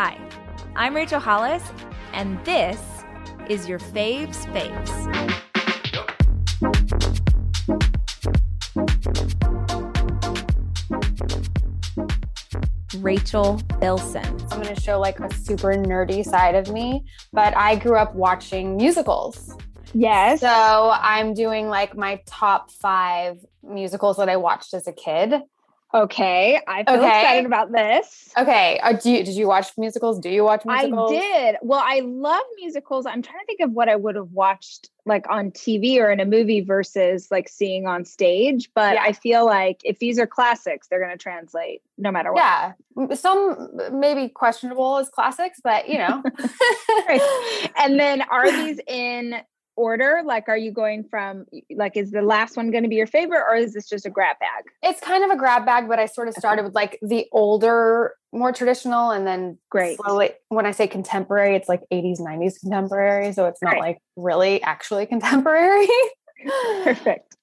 Hi, I'm Rachel Hollis, and this is your Faves Faves. Rachel Bilson. I'm going to show like a super nerdy side of me, but I grew up watching musicals. Yes. So I'm doing like my top five musicals that I watched as a kid. Okay, I feel Okay. excited about this. Okay. Uh, do you, did you watch musicals? Do you watch musicals? I did. Well, I love musicals. I'm trying to think of what I would have watched like on TV or in a movie versus like seeing on stage. But Yeah. I feel like if these are classics, they're going to translate no matter what. Yeah. Some maybe questionable as classics, but you know. And then are these in order? Like, are you going from like, is the last one going to be your favorite or is this just a grab bag? it's kind of a grab bag, but I sort of started with like the older, more traditional, and then Great. slowly. When I say contemporary, it's like 80s, 90s contemporary, so it's not Right. like really actually contemporary. Perfect.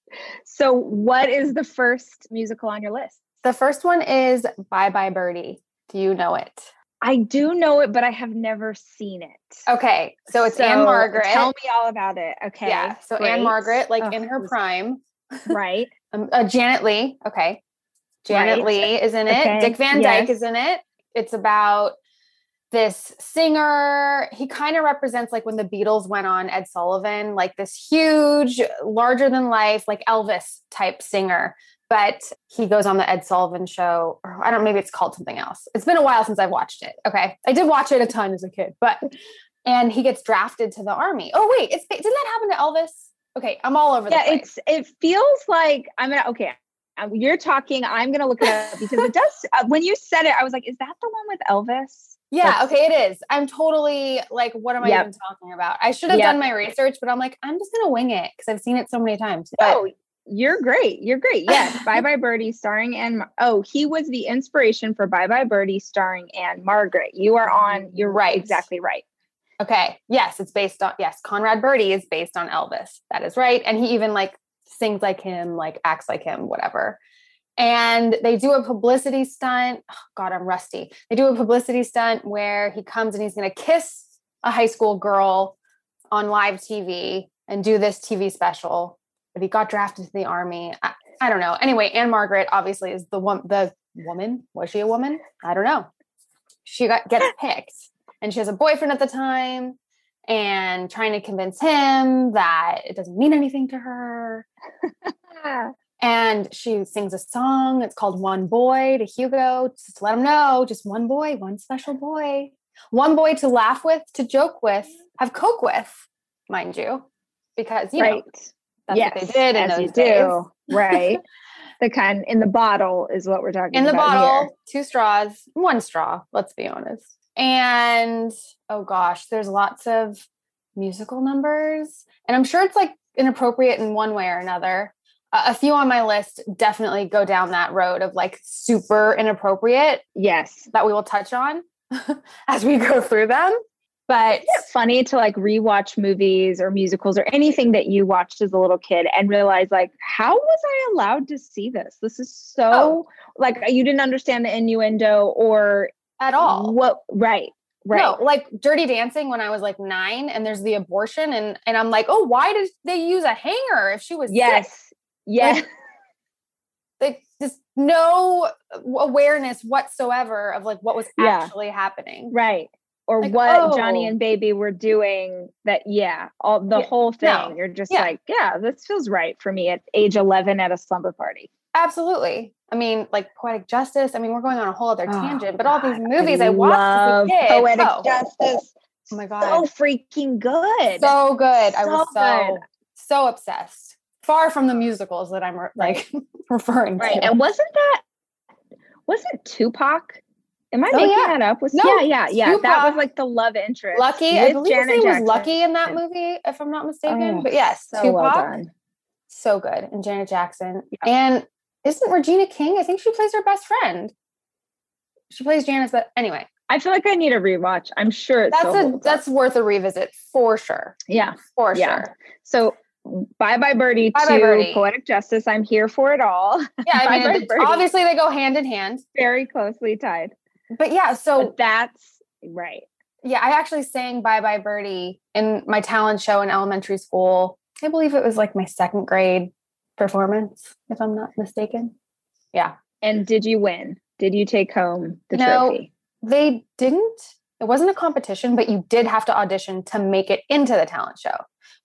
So, what is the first musical on your list? the first one is Bye Bye Birdie. Do you know it? I do know it, but I have never seen it. Okay, so it's Ann-Margret. Tell me all about it. Okay. Yeah, so great. Ann-Margret, like Oh, in her prime. Right. Um, uh, Janet Leigh. Okay. Janet Right. Leigh is in it. Okay, Dick Van Dyke yes. is in it. It's about this singer. He kind of represents like when the Beatles went on Ed Sullivan, like this huge, larger than life, like Elvis type singer. But he goes on the Ed Sullivan show, or I don't maybe it's called something else. It's been a while since I've watched it. Okay. I did watch it a ton as a kid, but and he gets drafted to the army. Oh, wait, it's didn't that happen to Elvis? Okay, I'm all over the Yeah, it's it feels like I'm gonna okay. um, You're talking. I'm gonna look it up because it does. Uh, when you said it, I was like, "Is that the one with Elvis?" Yeah, That's- okay, it is. I'm totally like, what am I Yep. even talking about? I should have Yep. done my research, but I'm like, I'm just gonna wing it because I've seen it so many times. But Oh, you're great. You're great. Yes, Bye Bye Birdie, starring Anne. Mar- Oh, he was the inspiration for Bye Bye Birdie, starring Ann-Margret. You are on. You're Right. Exactly right. okay, yes, it's based on yes, Conrad Birdie is based on Elvis. That is right. And he even like sings like him, like acts like him, whatever. And they do a publicity stunt. Oh, God, I'm rusty. They do a publicity stunt where he comes and he's gonna kiss a high school girl on live TV and do this TV special. But he got drafted to the army. I, I don't know. Anyway, Ann-Margret obviously is the one the woman. Was she a woman? I don't know. She got gets picked and she has a boyfriend at the time and trying to convince him that it doesn't mean anything to her. And she sings a song. It's called One Boy to Hugo, just to let him know, just one boy, one special boy. One boy to laugh with, to joke with, have coke with, mind you. Because you know right. That's yes, what they did in as those you days. do. Right. the kind in the bottle is what we're talking in the about bottle, here. two straws, one straw, let's be honest. And oh gosh, there's lots of musical numbers. And I'm sure it's like inappropriate in one way or another. A few on my list definitely go down that road of like super inappropriate Yes. that we will touch on as we go through them. But funny to like rewatch movies or musicals or anything that you watched as a little kid and realize like how was I allowed to see this? This is so Oh. like you didn't understand the innuendo or at all. what right. Right. No, like Dirty Dancing when I was like nine, and there's the abortion, and and I'm like, oh, why did they use a hanger if she was sick? yes. Yes. like just no awareness whatsoever of like what was Yeah. actually happening. right. Or Like, what Johnny oh. and Baby were doing that yeah, all the Yeah, whole thing. no, You're just yeah. like, yeah, this feels right for me at age 11 at a slumber party. Absolutely. I mean, like poetic justice. I mean, we're going on a whole other Oh, but all these movies I, watched love as a kid. Poetic oh, Justice. oh my god. So freaking good. so good. I was So so good. so obsessed. Far from the musicals that I'm like referring Right. to. And wasn't that wasn't Tupac? Am I Oh, making yeah. that up? Was No, yeah, yeah, yeah. That was like the love interest. Lucky, I believe Janet was Lucky in that movie, if I'm not mistaken. Oh, but yes, so Tupac, well so good, and Janet Jackson, and isn't Regina King? I think she plays her best friend. She plays Janice, but anyway, I feel like I need a rewatch. I'm sure it's that's a that's worth a revisit for sure, yeah. for Yeah. sure. So bye bye birdie Bye to Bye Birdie. poetic justice. I'm here for it all. Yeah, I mean, obviously they go hand in hand, Very closely tied. But yeah. So But that's Right. Yeah, I actually sang Bye Bye Birdie in my talent show in elementary school. I believe it was like my second grade performance, if I'm not mistaken. Yeah. And did you win? Did you take home the No. trophy? They didn't, it wasn't a competition, but you did have to audition to make it into the talent show,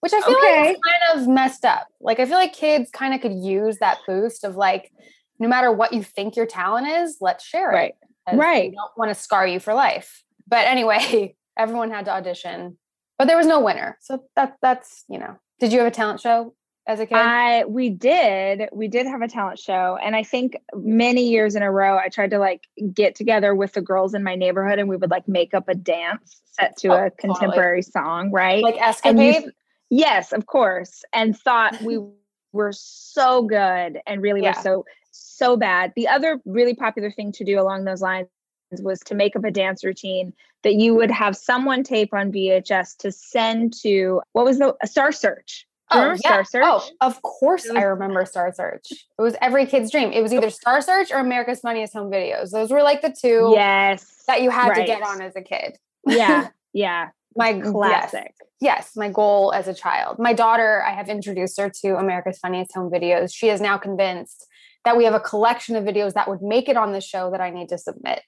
which I feel like is kind of messed up. Like, I feel like kids kind of could use that boost of like, no matter what you think your talent is, let's share it. Right. Right. Don't want to scar you for life. But anyway, everyone had to audition, but there was no winner. So that that's you know. Did you have a talent show as a kid? I we did we did have a talent show and I think many years in a row I tried to like get together with the girls in my neighborhood and we would like make up a dance set to Oh, a totally. contemporary song, right? like and you yes, of course, and thought we were so good and really Yeah. were so so bad. The other really popular thing to do along those lines was to make up a dance routine that you would have someone tape on VHS to send to what was the Star Search. You oh, remember Star oh, Search? Oh, of course It I remember Star Search. It was every kid's dream. It was either Star Search or America's Funniest Home Videos. Those were like the two yes. that you had to get on as a kid. yeah, yeah, My Yes, classic. yes, my goal as a child. My daughter, I have introduced her to America's Funniest Home Videos. She is now convinced that we have a collection of videos that would make it on the show that I need to submit.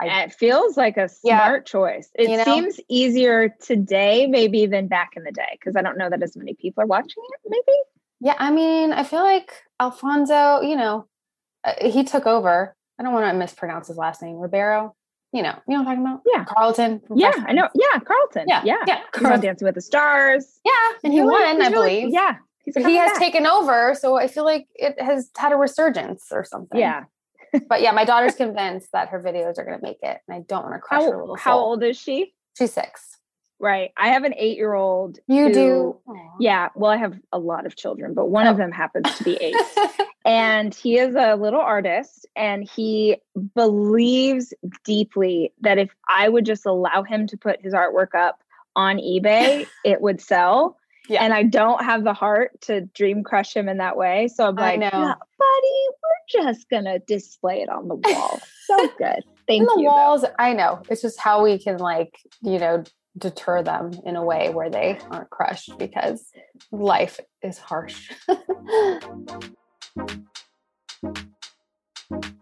I- it feels like a Yeah. smart choice. It You know? seems easier today, maybe than back in the day, because I don't know that as many people are watching it. Maybe. Yeah, I mean, I feel like Alfonso, you know, uh, he took over. I don't want to mispronounce his last name, Ribeiro. You know, you know what I'm talking about? Yeah. Carlton. from Yeah, I know. Yeah, Carlton. Yeah, yeah. yeah, Carlton. Dancing with the Stars. Yeah, and he Really- won, he's I really- believe. Yeah, he's But he has back. taken over, so I feel like it has had a resurgence or something. Yeah. But yeah, my daughter's convinced that her videos are going to make it, and I don't want to crush her How little how soul. old is she? She's six. Right. I have an eight year old. You do. Yeah. Well, I have a lot of children, but one of oh. them happens to be eight. and he is a little artist and he believes deeply that if I would just allow him to put his artwork up on eBay, it would sell. Yeah. And I don't have the heart to dream crush him in that way. So I'm like, know. "No, buddy, we're just gonna display it on the wall. so good. Thank you. in the you. though. walls i know it's just how we can like you know deter them in a way where they aren't crushed because life is harsh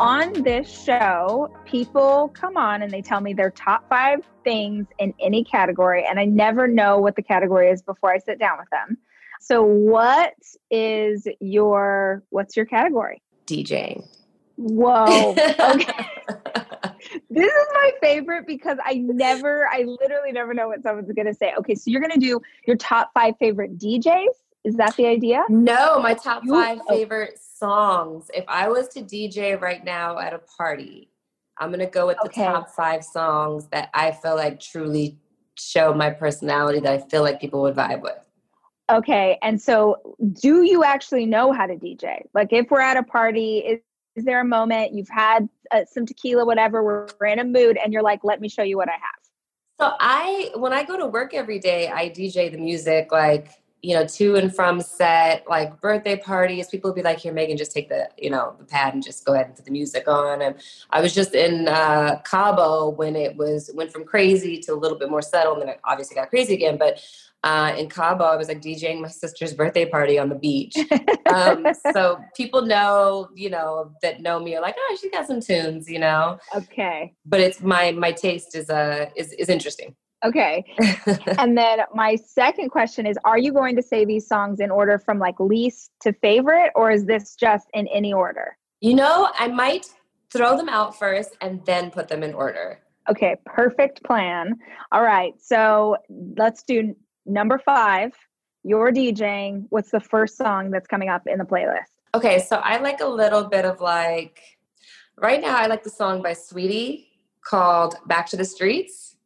on this show, people come on and they tell me their top five things in any category, and I never know what the category is before I sit down with them. So, what is your what's your category? DJing. Whoa. Okay. this is my favorite because I never, I literally never know what someone's going to say. Okay, so you're going to do your top five favorite DJs. Is that the idea? No, my top five favorite songs. If I was to DJ right now at a party, I'm gonna go with the Okay. top five songs that I feel like truly show my personality that I feel like people would vibe with. Okay, and so do you actually know how to DJ? Like, if we're at a party, is, is there a moment you've had uh, some tequila, whatever, we're, we're in a mood, and you're like, let me show you what I have? So I, when I go to work every day, I DJ the music like you know to and from set, like birthday parties. People would be like, "Here, Megan, just take the you know the pad and just go ahead and put the music on." And I was just in uh, Cabo when it was went from crazy to a little bit more settled, and then it obviously got crazy again. But uh, in Cabo, I was like DJing my sister's birthday party on the beach. um, so people know, you know, that know me are like, oh, she's got some tunes, you know. Okay, But it's my my taste is uh is is interesting. Okay. and then my second question is Are you going to say these songs in order from like least to favorite, or is this just in any order? you know, I might throw them out first and then put them in order. Okay, perfect plan. All right, so let's do number five. You're DJing. What's the first song that's coming up in the playlist? Okay, so I like a little bit of like right now I like the song by Saweetie called Back to the Streets.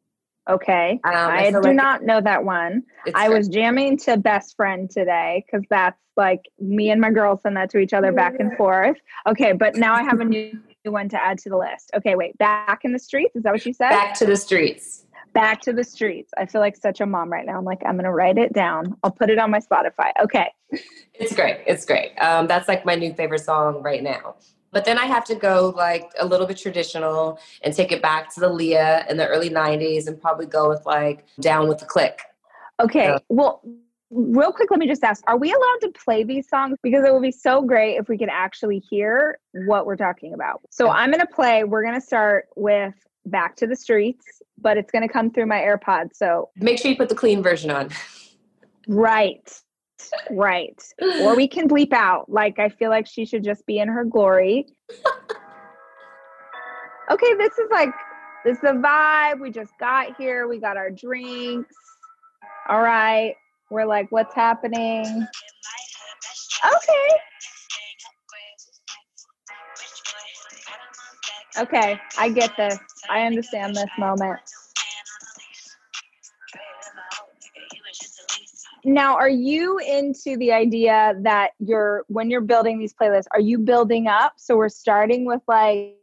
Okay. Um, I, do like not know that one. I was jamming to Best Friend today because that's like me and my girls send that to each other back and forth. Okay, but now I have a new one to add to the list. Okay, wait. Back in the Streets? Is that what you said? Back to the Streets. Back to the Streets. I feel like such a mom right now. I'm like, I'm going to write it down. I'll put it on my Spotify. Okay. it's great. It's great. Um, that's like my new favorite song right now. But then I have to go like a little bit traditional and take it back to the Aaliyah in the early 90s and probably go with like Down with the Clique. Okay. Yeah. Well, real quick, let me just ask Are we allowed to play these songs? Because it would be so great if we could actually hear what we're talking about. So I'm going to play, we're going to start with Back to the Streets, but it's going to come through my AirPods. So make sure you put the clean version on. Right. Right. or we can bleep out. Like, I feel like she should just be in her glory. okay, this is like, this is vibe. We just got here. We got our drinks. All right. We're like, what's happening? Okay. Okay, I get this. I understand this moment. Now are you into the idea that you're when you're building these playlists are you building up so we're starting with like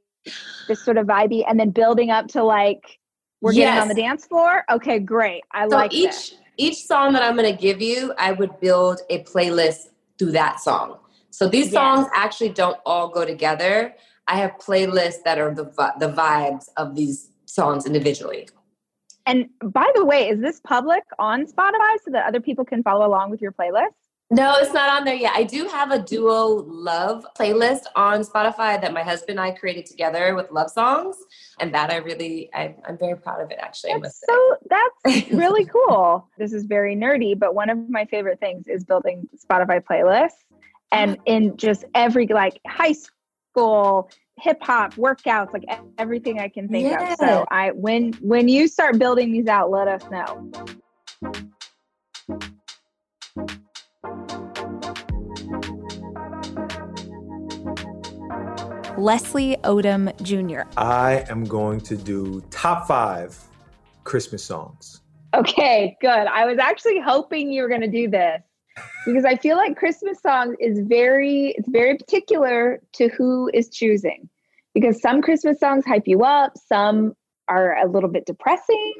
this sort of vibey and then building up to like we're yes. getting on the dance floor okay great i so like each this. each song that i'm going to give you i would build a playlist through that song so these yes. songs actually don't all go together i have playlists that are the, the vibes of these songs individually and by the way, is this public on Spotify so that other people can follow along with your playlist? No, it's not on there yet. I do have a duo love playlist on Spotify that my husband and I created together with love songs, and that I really, I, am very proud of it. Actually, that's so that's really cool. This is very nerdy, but one of my favorite things is building Spotify playlists, and uh-huh. in just every like high school, hip hop workouts, like everything I can think yeah. of. So I when when you start building these out, let us know. Leslie Odom Jr. I am going to do top five Christmas songs. Okay, good. I was actually hoping you were going to do this because I feel like Christmas song is very it's very particular to who is choosing. Because some Christmas songs hype you up, some are a little bit depressing.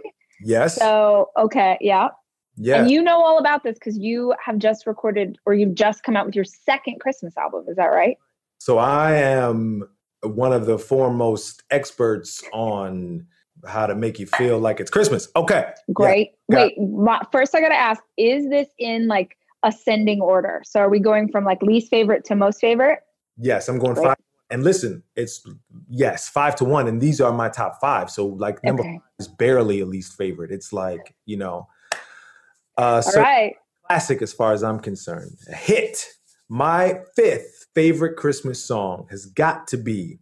Yes. So, okay, yeah. Yeah. And you know all about this because you have just recorded or you've just come out with your second Christmas album. Is that right? So I am one of the foremost experts on how to make you feel like it's Christmas. Okay. Great. Yeah. Wait, my, first I got to ask is this in like ascending order. So are we going from like least favorite to most favorite? Yes, I'm going five. And listen, it's yes, five to one, and these are my top five. So like number okay. is barely a least favorite. It's like you know, uh, so right. classic as far as I'm concerned. A hit. My fifth favorite Christmas song has got to be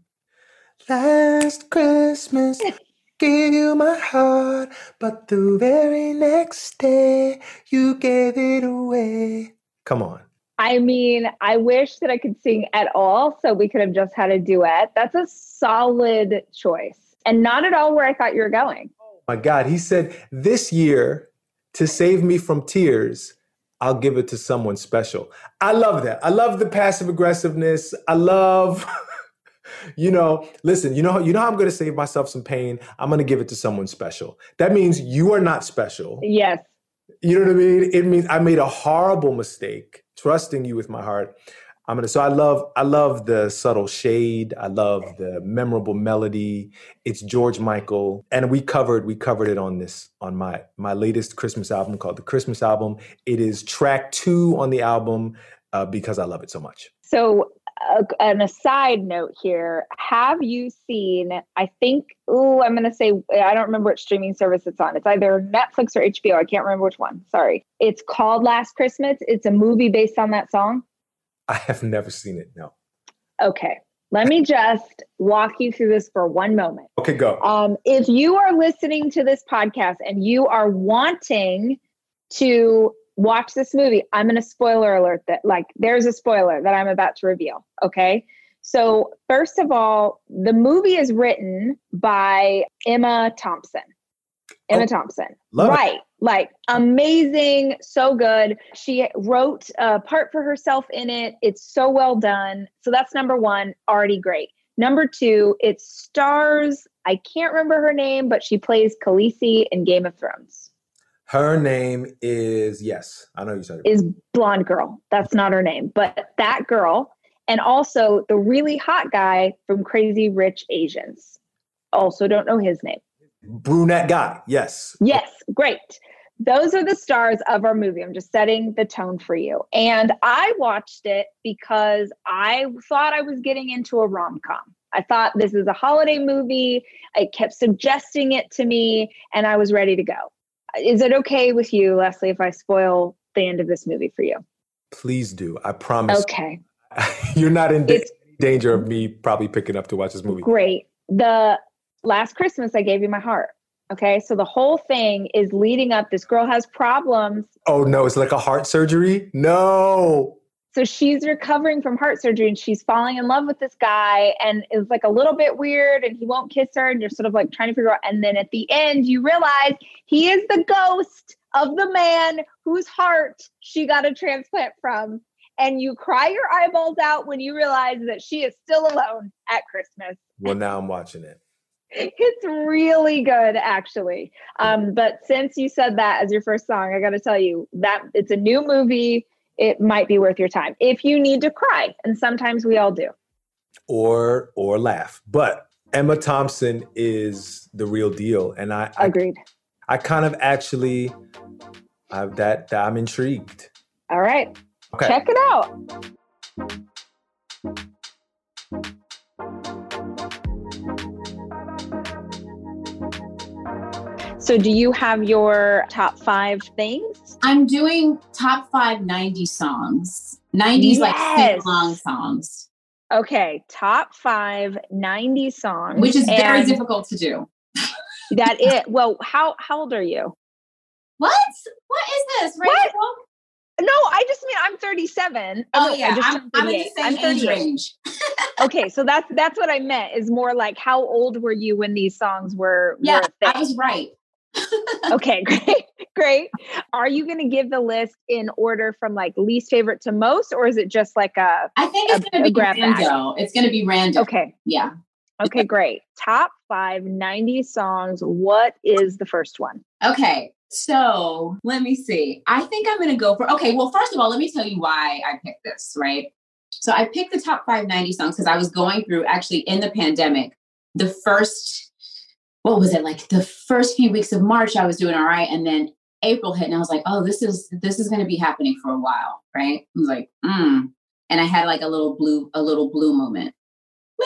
"Last Christmas." gave you my heart, but the very next day you gave it away. Come on. I mean, I wish that I could sing at all so we could have just had a duet. That's a solid choice and not at all where I thought you were going. Oh my God. He said, This year, to save me from tears, I'll give it to someone special. I love that. I love the passive aggressiveness. I love. you know, listen, you know, you know how I'm going to save myself some pain. I'm going to give it to someone special. That means you are not special. Yes. You know what I mean? It means I made a horrible mistake trusting you with my heart. I'm gonna. So I love. I love the subtle shade. I love the memorable melody. It's George Michael, and we covered. We covered it on this on my my latest Christmas album called the Christmas album. It is track two on the album uh, because I love it so much. So uh, an aside note here. Have you seen i think oh i'm going to say i don't remember which streaming service it's on. It's either netflix or hbo i can't remember which one. Sorry. It's called last christmas. It's a movie based on that song. I have never seen it no. Okay. Let me just walk you through this for one moment. Okay go. Um, if you are listening to this podcast and you are wanting to watch this movie. I'm going to spoiler alert that, like, there's a spoiler that I'm about to reveal. Okay. So, first of all, the movie is written by Emma Thompson. Emma oh, Thompson. right. It. Like, amazing. So good. She wrote a part for herself in it. It's so well done. So, that's number one. Already great. Number two, it stars, I can't remember her name, but she plays Khaleesi in Game of Thrones. Her name is yes, I know you said Is blonde girl. That's not her name, but that girl, and also the really hot guy from Crazy Rich Asians. Also, don't know his name. Brunette guy. Yes. Yes, great. Those are the stars of our movie. I'm just setting the tone for you. And I watched it because I thought I was getting into a rom com. I thought this is a holiday movie. It kept suggesting it to me, and I was ready to go. Is it okay with you, Leslie, if I spoil the end of this movie for you? Please do. I promise. Okay. You're not in da- danger of me probably picking up to watch this movie. Great. The last Christmas, I gave you my heart. Okay. So the whole thing is leading up. This girl has problems. Oh no, it's like a heart surgery? No. So she's recovering from heart surgery and she's falling in love with this guy and is like a little bit weird and he won't kiss her and you're sort of like trying to figure out. And then at the end, you realize he is the ghost of the man whose heart she got a transplant from. And you cry your eyeballs out when you realize that she is still alone at Christmas. Well, now I'm watching it. It's really good, actually. Um, but since you said that as your first song, I got to tell you that it's a new movie. It might be worth your time if you need to cry, and sometimes we all do. Or or laugh. But Emma Thompson is the real deal. And I I, Agreed. I kind of actually I, that, that I'm intrigued. All right, Okay. check it out. So, do you have your top five things? I'm doing top five 90 songs. 90s like Yes. sing long songs, Okay, top five 90 songs. which is very difficult to do. That it. Well, how how old are you? What? What is this? Rachel? No, I just mean I'm 37. Oh no, I yeah, just I'm, I'm in 38. the I'm same age range. okay, so that's that's what I meant. Is more like how old were you when these songs were? Yeah, were? I was right. Okay, great, great. Are you going to give the list in order from like least favorite to most, or is it just like a? I think it's going to be random. It's going to be random. Okay, Yeah. okay, great. Top five 90 songs. What is the first one? Okay. So let me see. I think I'm going to go for, okay. Well, first of all, let me tell you why I picked this, right? So I picked the top five 90 songs because I was going through actually in the pandemic, the first, what was it like the first few weeks of March, I was doing all right. And then April hit and I was like, oh, this is, this is going to be happening for a while. Right. I was like, hmm. And I had like a little blue, a little blue moment.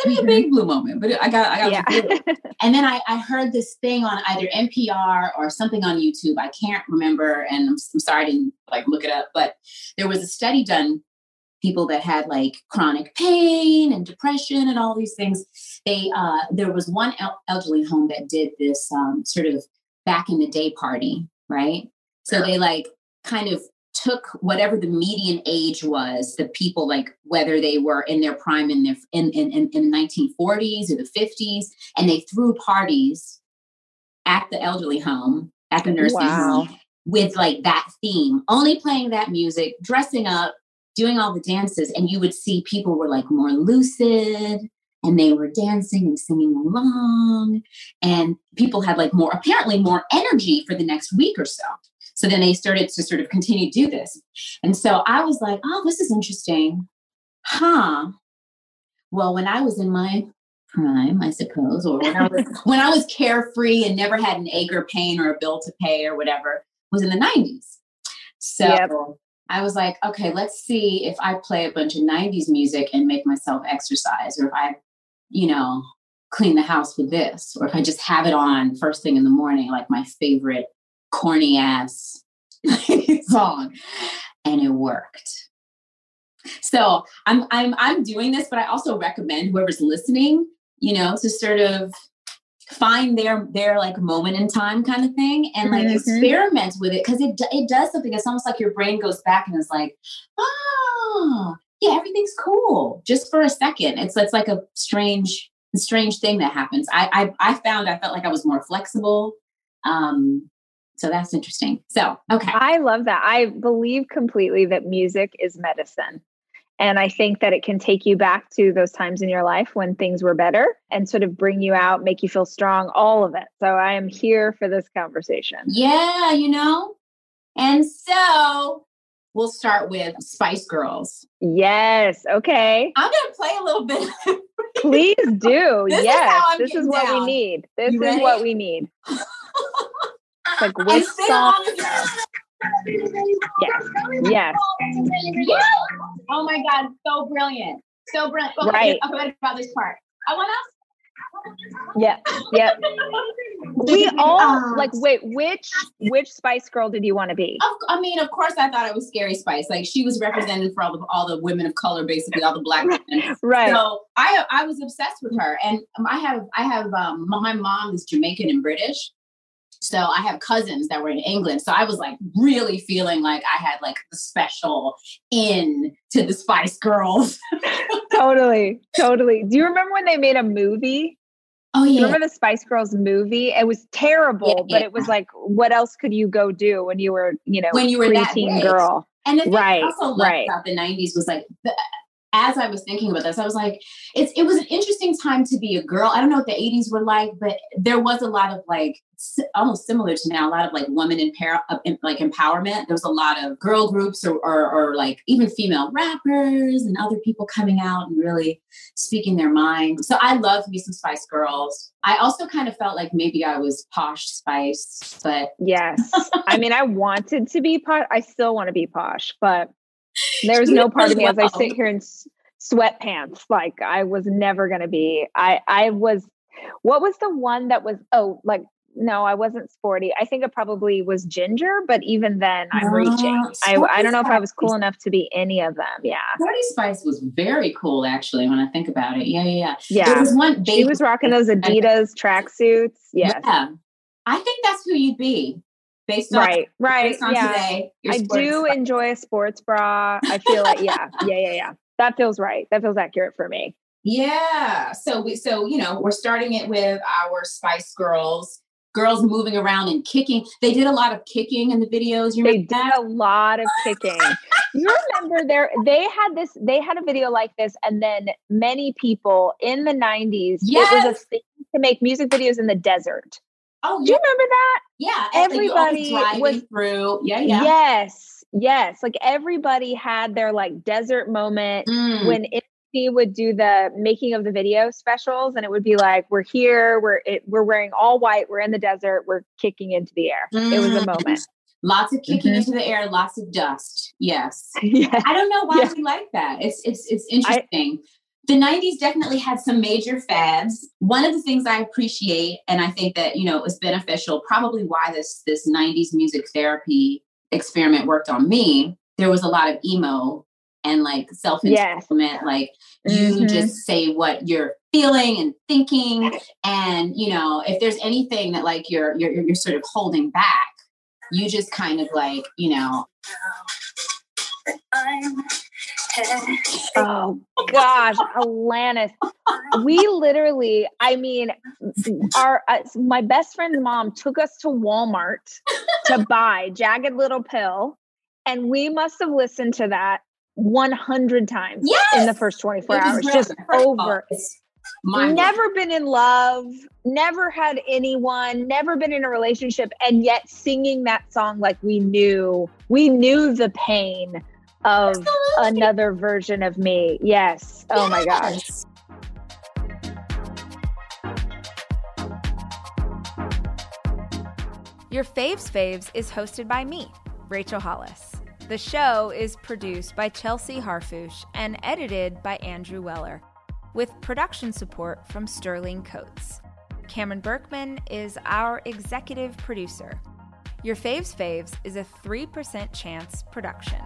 Maybe Mhm. a big blue moment, but I got, I got Yeah. blue. And then I, I heard this thing on either NPR or something on YouTube. I can't remember, and I'm, I'm sorry I didn't like look it up, but there was a study done. People that had like chronic pain and depression and all these things. They uh, there was one el- elderly home that did this um, sort of back in the day party, right? So they like kind of took whatever the median age was, the people like whether they were in their prime in their in in, in, in the 1940s or the 50s, and they threw parties at the elderly home, at the nursing Wow. home, with like that theme, only playing that music, dressing up, doing all the dances, and you would see people were like more lucid and they were dancing and singing along and people had like more apparently more energy for the next week or so. So then they started to sort of continue to do this. And so i was like oh this is interesting. Huh. Well when i was in my prime i suppose or when i was when i was carefree and never had an ache or pain or a bill to pay or whatever was in the 90s so Yep. I was like, okay, let's see if I play a bunch of 90s music and make myself exercise, or if I, you know, clean the house with this, or if I just have it on first thing in the morning, like my favorite corny ass song. And it worked. So I'm I'm I'm doing this, but I also recommend whoever's listening, you know, to sort of find their their like moment in time kind of thing and like Mhm. experiment with it because it it does something it's almost like your brain goes back and is like oh yeah everything's cool just for a second it's it's like a strange strange thing that happens I, I i found i felt like i was more flexible um so that's interesting so okay I love that. I believe completely that music is medicine. And I think that it can take you back to those times in your life when things were better and sort of bring you out, make you feel strong, all of it. So I am here for this conversation. Yeah, you know? And so we'll start with Spice Girls. Yes. Okay. I'm going to play a little bit. Please do. This yes. I'm this is what down. we need. This You is ready? what we need. Like which song? Along with me. Yes. Yes. Yes. Oh my God, so brilliant. So brilliant. Okay, Right. Okay, what about this part? I want us. Yeah. Yeah. We all Um, like wait, which which Spice Girl did you want to be? I mean, of course, I thought it was Scary Spice. Like she was represented for all the all the women of color, basically all the black women. Right. So I I was obsessed with her, and I have I have um, my mom is Jamaican and British, so I have cousins that were in England. So I was like really feeling like I had like the special in to the Spice Girls. totally. Totally. Do you remember when they made a movie? Oh you yeah, remember the Spice Girls movie? It was terrible, Yeah, but yeah. it was like, what else could you go do when you were, you know, When you were that teen girl? And the thing Right, also loved right. about the '90s was like, the, as I was thinking about this, I was like, it's it was an interesting time to be a girl. I don't know what the '80s were like, but there was a lot of like almost similar to now, a lot of like woman in uh, em- like empowerment. There was a lot of girl groups or, or or like even female rappers and other people coming out and really speaking their mind. So I love me some Spice Girls. I also kind of felt like maybe I was posh Spice, but Yes. I mean, I wanted to be posh. I still want to be posh, but there's no part of me as I sit here in sweatpants. Like I was never going to be. I I was. What was the one that was? Oh, like no, I wasn't sporty. I think it probably was ginger, but even then, I'm No, reaching. I I don't know if I was cool enough to be any of them. Yeah, Sporty Spice was very cool, actually. When I think about it, yeah, yeah, yeah. There was one. She was rocking those Adidas tracksuits. Yes. Yeah, I think that's who you'd be, based on Right. Right. based on Yeah. today. I do Spice. enjoy a sports bra. I feel like, yeah, yeah, yeah, yeah. That feels right. That feels accurate for me. Yeah. So we, so you know, we're starting it with our Spice Girls, girls moving around and kicking. They did a lot of kicking in the videos. You They did that? a lot of kicking. you remember there they had this they had a video like this and then many people in the 90s it was a thing to make music videos in the desert. Oh, Do you remember that? yeah. everybody was- through. Yeah, yeah. Yes. Yes. Like everybody had their like desert moment Mm. when he would do the making of the video specials and it would be like we're here we're it, we're wearing all white we're in the desert we're kicking into the air it was a Mm. moment Lots of kicking Mhm. into the air, lots of dust. Yes. yeah I don't know why Yeah. we like that. It's it's it's interesting. The 90s definitely had some major fads. One of the things I appreciate and I think that, you know, it was beneficial, probably why this this 90s music therapy experiment worked on me, there was a lot of emo and like self-improvement like you Mhm. just say what you're feeling and thinking and you know if there's anything that like you're you're you're sort of holding back you just kind of like you know Oh gosh, Alanis. We literally, I mean, our uh, my best friend's mom took us to Walmart to buy Jagged Little Pill, and we must have listened to that 100 times in the first 24 It hours, just first of all, over. mind-blowing. Never been in love, never had anyone, never been in a relationship, and yet singing that song like we knew, we knew the pain of another version of me. Yes. Oh my gosh. Your Faves Faves is hosted by me, Rachel Hollis. The show is produced by Chelsea Harfouche and edited by Andrew Weller, with production support from Sterling Coates. Cameron Berkman is our executive producer. Your Faves Faves is a 3% chance production.